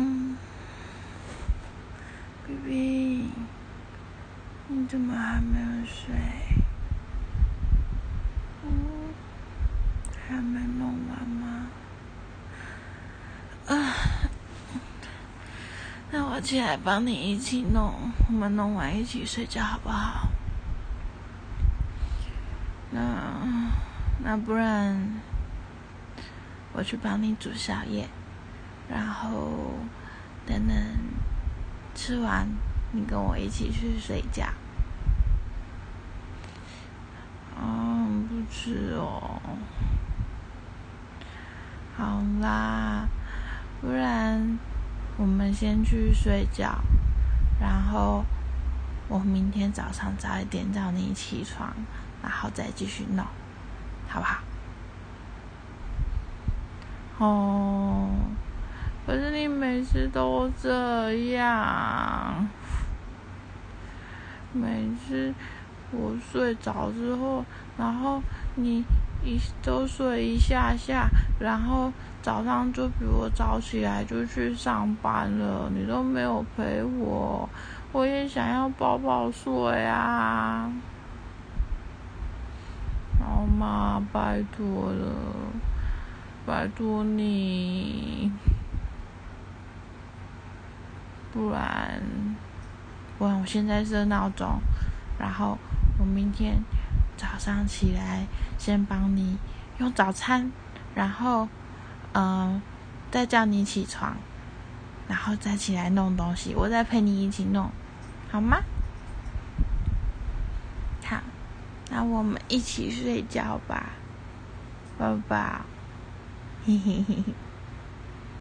嗯，baby，你怎么还没有睡？嗯，还没弄完吗？啊，那我起来帮你一起弄，我们弄完一起睡觉好不好？那那不然我去帮你煮宵夜，然后等等吃完，你跟我一起去睡觉。嗯，不吃哦。好啦，不然我们先去睡觉，然后我明天早上早一点叫你起床。然后再继续弄，好不好？哦，每次都这样，每次我睡着之后，然后你一都睡一下下，然后早上就比我早起来就去上班了，你都没有陪我，我也想要抱抱睡啊。好吗？拜托了，拜托你，不然，不然我现在设闹钟，然后我明天早上起来先帮你用早餐，然后，嗯，再叫你起床，然后再起来弄东西，我再陪你一起弄，好吗？好那我们一起睡觉吧，宝宝，嘿嘿嘿嘿。